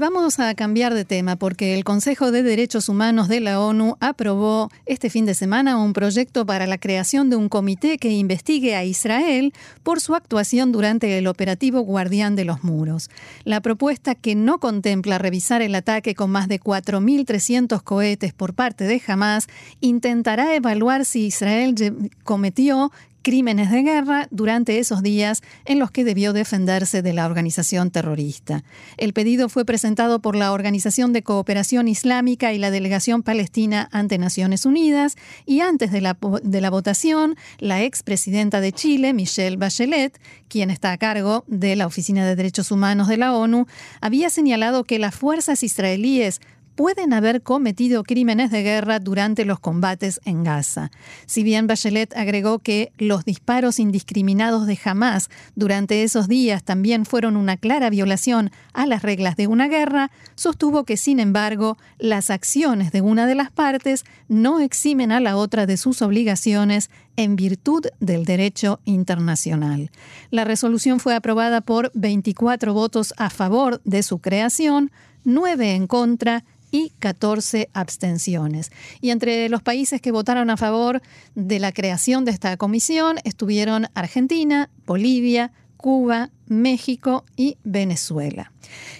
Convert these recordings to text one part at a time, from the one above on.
Vamos a cambiar de tema porque el Consejo de Derechos Humanos de la ONU aprobó este fin de semana un proyecto para la creación de un comité que investigue a Israel por su actuación durante el operativo Guardián de los Muros. La propuesta que no contempla revisar el ataque con más de 4.300 cohetes por parte de Hamas intentará evaluar si Israel cometió crímenes de guerra durante esos días en los que debió defenderse de la organización terrorista. El pedido fue presentado por la Organización de Cooperación Islámica y la Delegación Palestina ante Naciones Unidas y antes de la, de la votación, la expresidenta de Chile, Michelle Bachelet, quien está a cargo de la Oficina de Derechos Humanos de la ONU, había señalado que las fuerzas israelíes pueden haber cometido crímenes de guerra durante los combates en Gaza. Si bien Bachelet agregó que los disparos indiscriminados de Hamas durante esos días también fueron una clara violación a las reglas de una guerra, sostuvo que, sin embargo, las acciones de una de las partes no eximen a la otra de sus obligaciones en virtud del derecho internacional. La resolución fue aprobada por 24 votos a favor de su creación, 9 en contra y 14 abstenciones. Y entre los países que votaron a favor de la creación de esta comisión estuvieron Argentina, Bolivia, Cuba, México y Venezuela.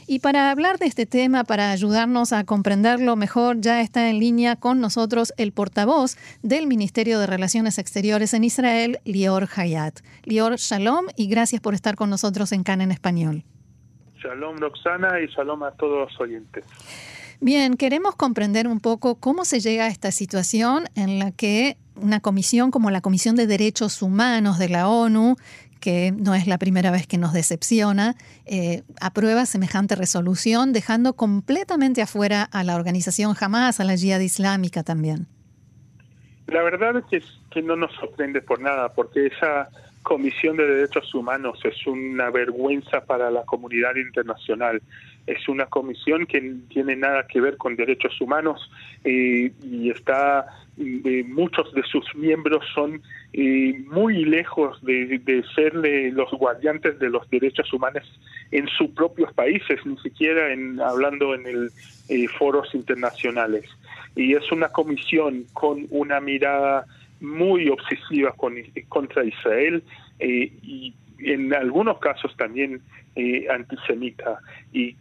Y para hablar de este tema, para ayudarnos a comprenderlo mejor, ya está en línea con nosotros el portavoz del Ministerio de Relaciones Exteriores en Israel, Lior Hayat. Lior, shalom y gracias por estar con nosotros en CAN en español. Shalom Roxana y shalom a todos los oyentes. Bien, queremos comprender un poco cómo se llega a esta situación en la que una comisión como la Comisión de Derechos Humanos de la ONU, que no es la primera vez que nos decepciona, eh, aprueba semejante resolución, dejando completamente afuera a la organización Hamas, a la Jihad Islámica también. La verdad es que no nos sorprende por nada, porque esa Comisión de Derechos Humanos es una vergüenza para la comunidad internacional es una comisión que tiene nada que ver con derechos humanos eh, y está eh, muchos de sus miembros son eh, muy lejos de, de ser los guardiantes de los derechos humanos en sus propios países, ni siquiera en, hablando en el foros internacionales. Y es una comisión con una mirada muy obsesiva con, contra Israel y en algunos casos también eh, antisemita. Y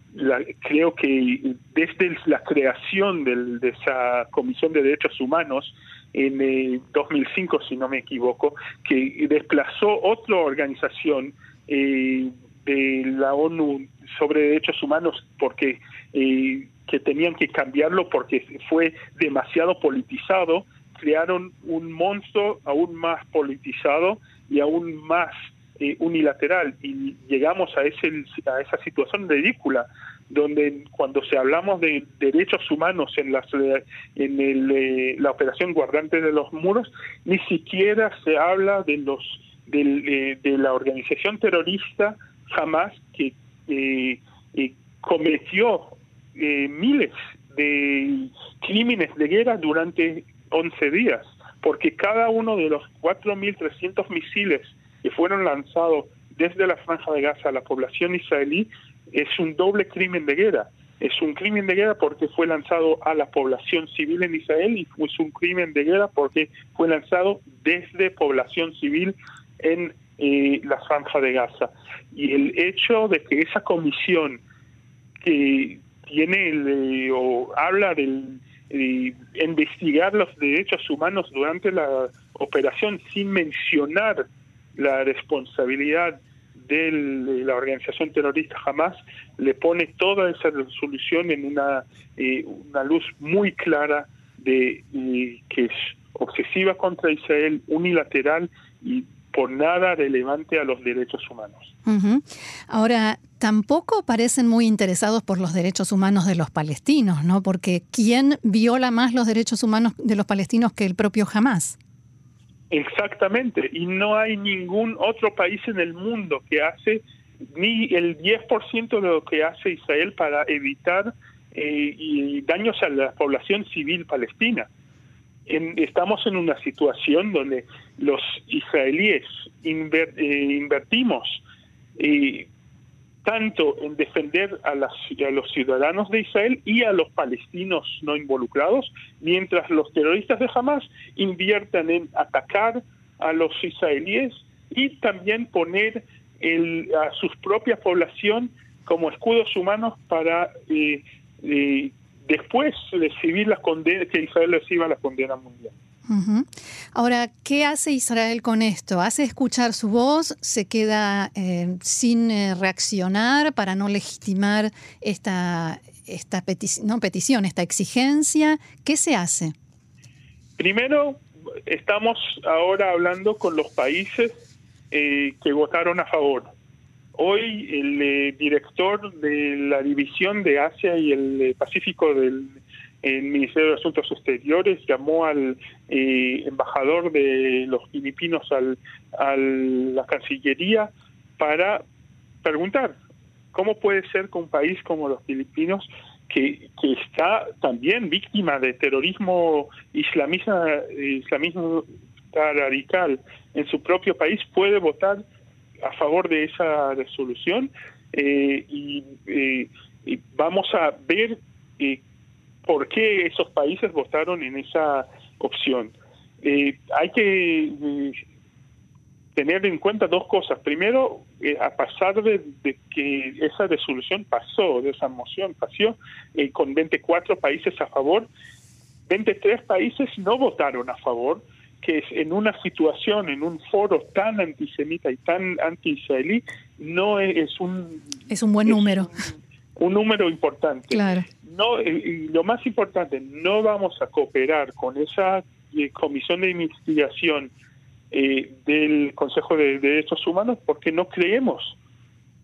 creo que desde la creación de esa Comisión de Derechos Humanos, en 2005, eh, si no me equivoco, que desplazó otra organización eh, de la ONU sobre derechos humanos porque que tenían que cambiarlo porque fue demasiado politizado, crearon un monstruo aún más politizado y aún más eh, unilateral. Y llegamos a, ese, a esa situación ridícula donde cuando se hablamos de derechos humanos en, las, en el, eh, la operación guardante de los muros, ni siquiera se habla de los de, de la organización terrorista jamás que eh, cometió miles de crímenes de guerra durante 11 días, porque cada uno de los 4.300 misiles que fueron lanzados desde la franja de Gaza a la población israelí es un doble crimen de guerra. Es un crimen de guerra porque fue lanzado a la población civil en Israel y es un crimen de guerra porque fue lanzado desde población civil en eh, la franja de Gaza. Y el hecho de que esa comisión que tiene o habla del eh, investigar los derechos humanos durante la operación sin mencionar la responsabilidad de la organización terrorista jamás le pone toda esa resolución en una, eh, una luz muy clara de eh, que es obsesiva contra Israel, unilateral y por nada relevante a los derechos humanos. Ahora, tampoco parecen muy interesados por los derechos humanos de los palestinos, ¿no? Porque ¿quién viola más los derechos humanos de los palestinos que el propio Hamas? Exactamente, y no hay ningún otro país en el mundo que hace ni el 10% de lo que hace Israel para evitar eh, y daños a la población civil palestina. Estamos en una situación donde los israelíes eh, invertimos eh, tanto en defender a, a, los ciudadanos de Israel y a los palestinos no involucrados, mientras los terroristas de Hamas inviertan en atacar a los israelíes y también poner el, a su propia población como escudos humanos para eh, eh, después recibir la condena, que Israel reciba la condena mundial. Ahora, ¿qué hace Israel con esto? ¿Hace escuchar su voz? ¿Se queda eh, sin reaccionar para no legitimar esta, esta no, petición, esta exigencia? ¿Qué se hace? Primero, estamos ahora hablando con los países que votaron a favor Hoy el eh, director de la división de Asia y el eh, Pacífico del Ministerio de Asuntos Exteriores llamó al eh, embajador de los filipinos al, a la Cancillería para preguntar cómo puede ser que un país como los filipinos que, que está también víctima de terrorismo islamista, islamismo radical en su propio país puede votar a favor de esa resolución eh, eh, y, vamos a ver eh, por qué esos países votaron en esa opción. hay que tener en cuenta dos cosas. Primero, a pasar de, que esa resolución pasó, de esa moción pasó, con 24 países a favor, 23 países no votaron a favor, que en una situación, en un foro tan antisemita y tan anti-israelí, no es, un... Es un buen número. Un, número importante. Claro. No, y lo más importante, no vamos a cooperar con esa eh, comisión de investigación eh, del Consejo de Derechos Humanos porque no creemos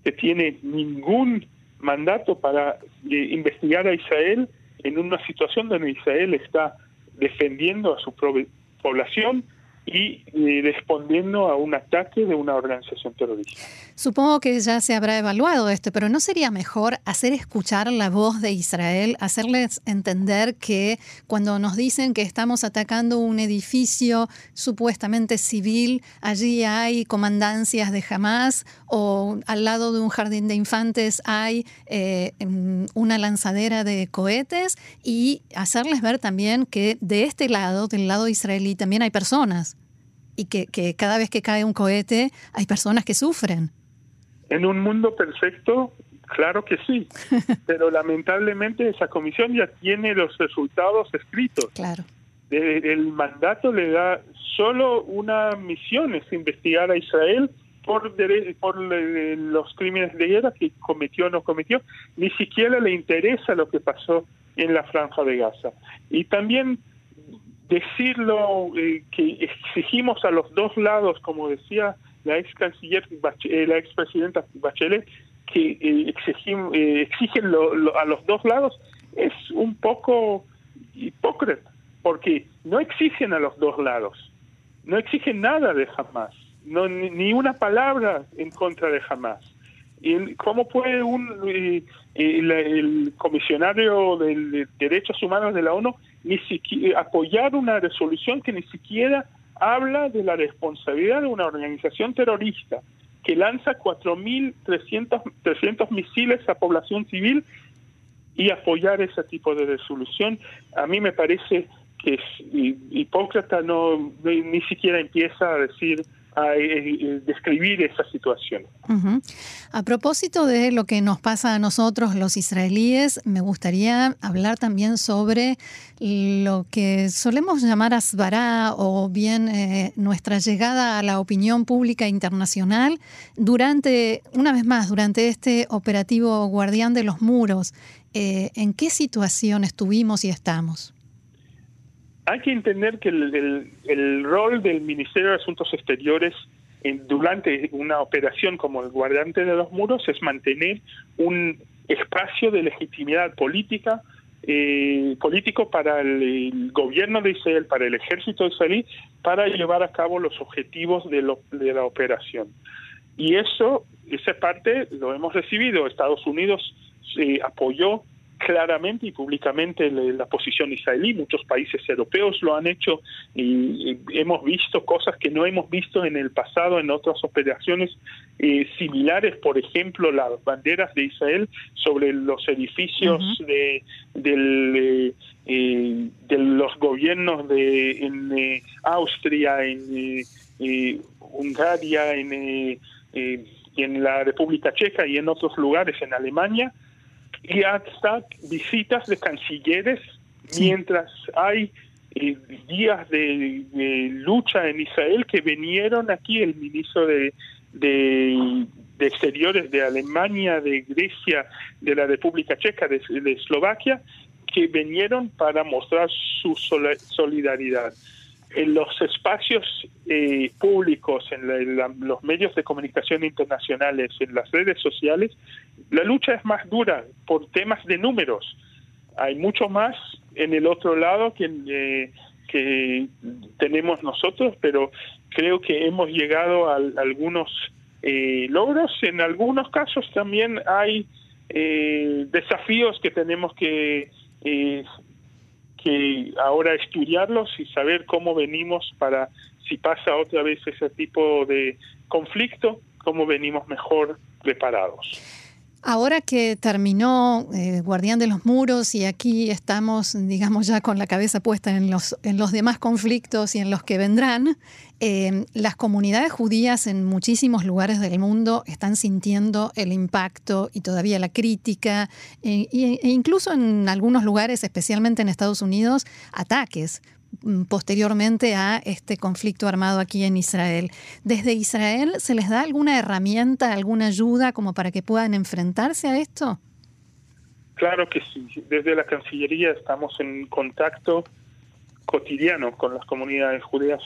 que tiene ningún mandato para eh, investigar a Israel en una situación donde Israel está defendiendo a su población y respondiendo a un ataque de una organización terrorista. Supongo que ya se habrá evaluado esto, pero ¿no sería mejor hacer escuchar la voz de Israel, hacerles entender que cuando nos dicen que estamos atacando un edificio supuestamente civil, allí hay comandancias de Hamas o al lado de un jardín de infantes hay eh, una lanzadera de cohetes y hacerles ver también que de este lado, del lado israelí, también hay personas y que, que cada vez que cae un cohete hay personas que sufren. En un mundo perfecto, claro que sí, pero lamentablemente esa comisión ya tiene los resultados escritos. Claro. el mandato le da solo una misión, es investigar a Israel por, por los crímenes de guerra que cometió o no cometió, ni siquiera le interesa lo que pasó en la franja de Gaza. Y también decirlo eh, que exigimos a los dos lados, como decía la ex canciller, eh, la ex presidenta Bachelet, que eh, exigen, exigen a los dos lados, es un poco hipócrita, porque no exigen a los dos lados, no exigen nada de Hamas, no, ni, una palabra en contra de Hamas. ¿Y ¿Cómo puede un el, comisionario de Derechos Humanos de la ONU ni siquiera apoyar una resolución que ni siquiera habla de la responsabilidad de una organización terrorista que lanza 4.300 misiles a población civil y apoyar ese tipo de resolución, a mí me parece que es no ni siquiera empieza a decir a eh, eh, describir esa situación. A propósito de lo que nos pasa a nosotros los israelíes, me gustaría hablar también sobre lo que solemos llamar asbará o bien eh, nuestra llegada a la opinión pública internacional durante, una vez más, durante este operativo Guardián de los Muros. ¿En qué situación estuvimos y estamos? Hay que entender que el, rol del Ministerio de Asuntos Exteriores durante una operación como el guardante de los muros es mantener un espacio de legitimidad política eh, político para el, gobierno de Israel, para el ejército israelí, para llevar a cabo los objetivos de, de la operación. Y eso, esa parte lo hemos recibido. Estados Unidos eh, apoyó claramente y públicamente la posición israelí. Muchos países europeos lo han hecho y, hemos visto cosas que no hemos visto en el pasado en otras operaciones eh, similares. Por ejemplo, las banderas de Israel sobre los edificios de, del, eh, de los gobiernos de en eh, Austria, en Hungría, en en la República Checa y en otros lugares en Alemania y hasta visitas de cancilleres mientras hay eh, días de, lucha en Israel que vinieron aquí el ministro de, de, Exteriores de Alemania, de Grecia, de la República Checa, de, Eslovaquia, que vinieron para mostrar su solidaridad. En los espacios eh, públicos, en los medios de comunicación internacionales, en las redes sociales, la lucha es más dura por temas de números. Hay mucho más en el otro lado que, eh, que tenemos nosotros, pero creo que hemos llegado a, algunos eh, logros. En algunos casos también hay eh, desafíos que tenemos que, que ahora estudiarlos y saber cómo venimos para, si pasa otra vez ese tipo de conflicto, cómo venimos mejor preparados. Ahora que terminó eh, Guardián de los Muros y aquí estamos, digamos, ya con la cabeza puesta en los, demás conflictos y en los que vendrán, eh, las comunidades judías en muchísimos lugares del mundo están sintiendo el impacto y todavía la crítica eh, e incluso en algunos lugares, especialmente en Estados Unidos, ataques posteriormente a este conflicto armado aquí en Israel. ¿Desde Israel se les da alguna herramienta, alguna ayuda como para que puedan enfrentarse a esto? Claro que sí. Desde la Cancillería estamos en contacto cotidiano con las comunidades judías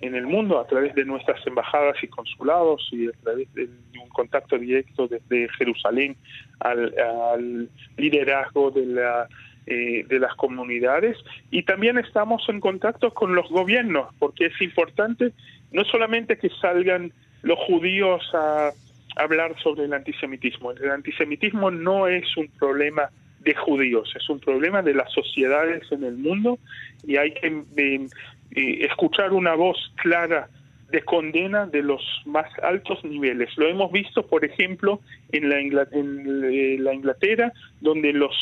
en el mundo a través de nuestras embajadas y consulados y a través de un contacto directo desde Jerusalén al, al liderazgo de la eh, de las comunidades y también estamos en contacto con los gobiernos porque es importante no solamente que salgan los judíos a hablar sobre el antisemitismo. El antisemitismo no es un problema de judíos, es un problema de las sociedades en el mundo y hay que eh, eh, escuchar una voz clara de condena de los más altos niveles. Lo hemos visto, por ejemplo, en la, en la Inglaterra, donde los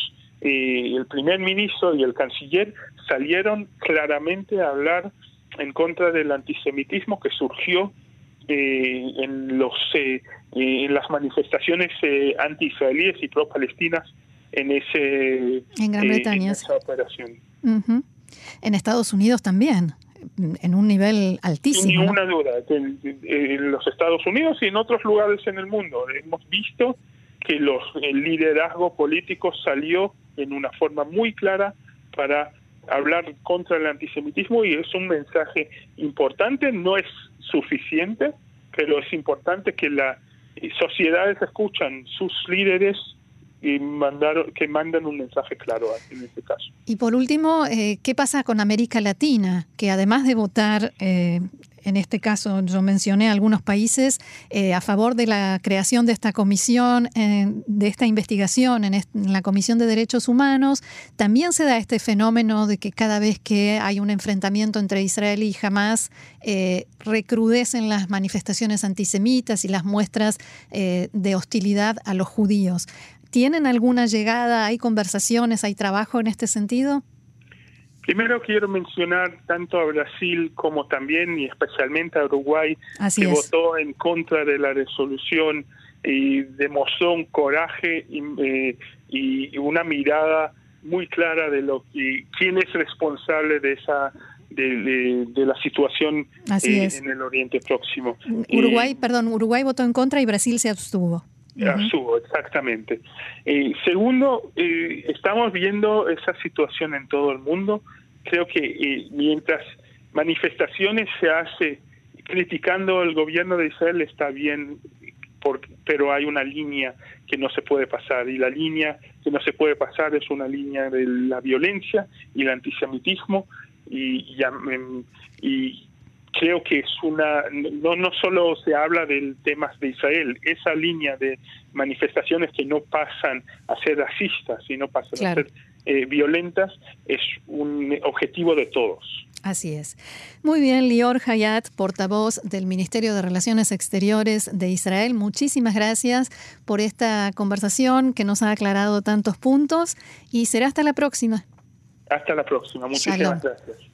el primer ministro y el canciller salieron claramente a hablar en contra del antisemitismo que surgió eh, en los eh, en las manifestaciones eh, anti-israelíes y pro-palestinas en ese en Gran Bretaña esa operación. En Estados Unidos también en un nivel altísimo. Sin ninguna duda, en, los Estados Unidos y en otros lugares en el mundo hemos visto que los el liderazgo político salió en una forma muy clara para hablar contra el antisemitismo y es un mensaje importante, no es suficiente, pero es importante que las sociedades escuchan sus líderes y mandar, que mandan un mensaje claro en este caso. Y por último, eh, ¿qué pasa con América Latina? Que además de votar eh, en este caso yo mencioné algunos países eh, a favor de la creación de esta comisión, de esta investigación en, la Comisión de Derechos Humanos. También se da este fenómeno de que cada vez que hay un enfrentamiento entre Israel y Hamas, eh, recrudecen las manifestaciones antisemitas y las muestras eh, de hostilidad a los judíos. ¿Tienen alguna llegada? ¿Hay conversaciones? ¿Hay trabajo en este sentido? Primero quiero mencionar tanto a Brasil como también y especialmente a Uruguay, que votó en contra de la resolución y demostró un coraje y, eh, una mirada muy clara de lo que quién es responsable de esa de, la situación eh, en el Oriente Próximo. Uruguay, eh, perdón, Uruguay votó en contra y Brasil se abstuvo. Abstuvo, exactamente. segundo, estamos viendo esa situación en todo el mundo. Creo que eh, mientras manifestaciones se hace criticando el gobierno de Israel está bien, pero hay una línea que no se puede pasar. Y la línea que no se puede pasar es una línea de la violencia y el antisemitismo. Y, y, creo que es una, no, no solo se habla del temas de Israel, esa línea de manifestaciones que no pasan a ser racistas, sino pasan a ser eh, violentas, es un objetivo de todos. Así es. Muy bien, Lior Hayat, portavoz del Ministerio de Relaciones Exteriores de Israel, muchísimas gracias por esta conversación que nos ha aclarado tantos puntos y será hasta la próxima. Hasta la próxima. Muchísimas gracias.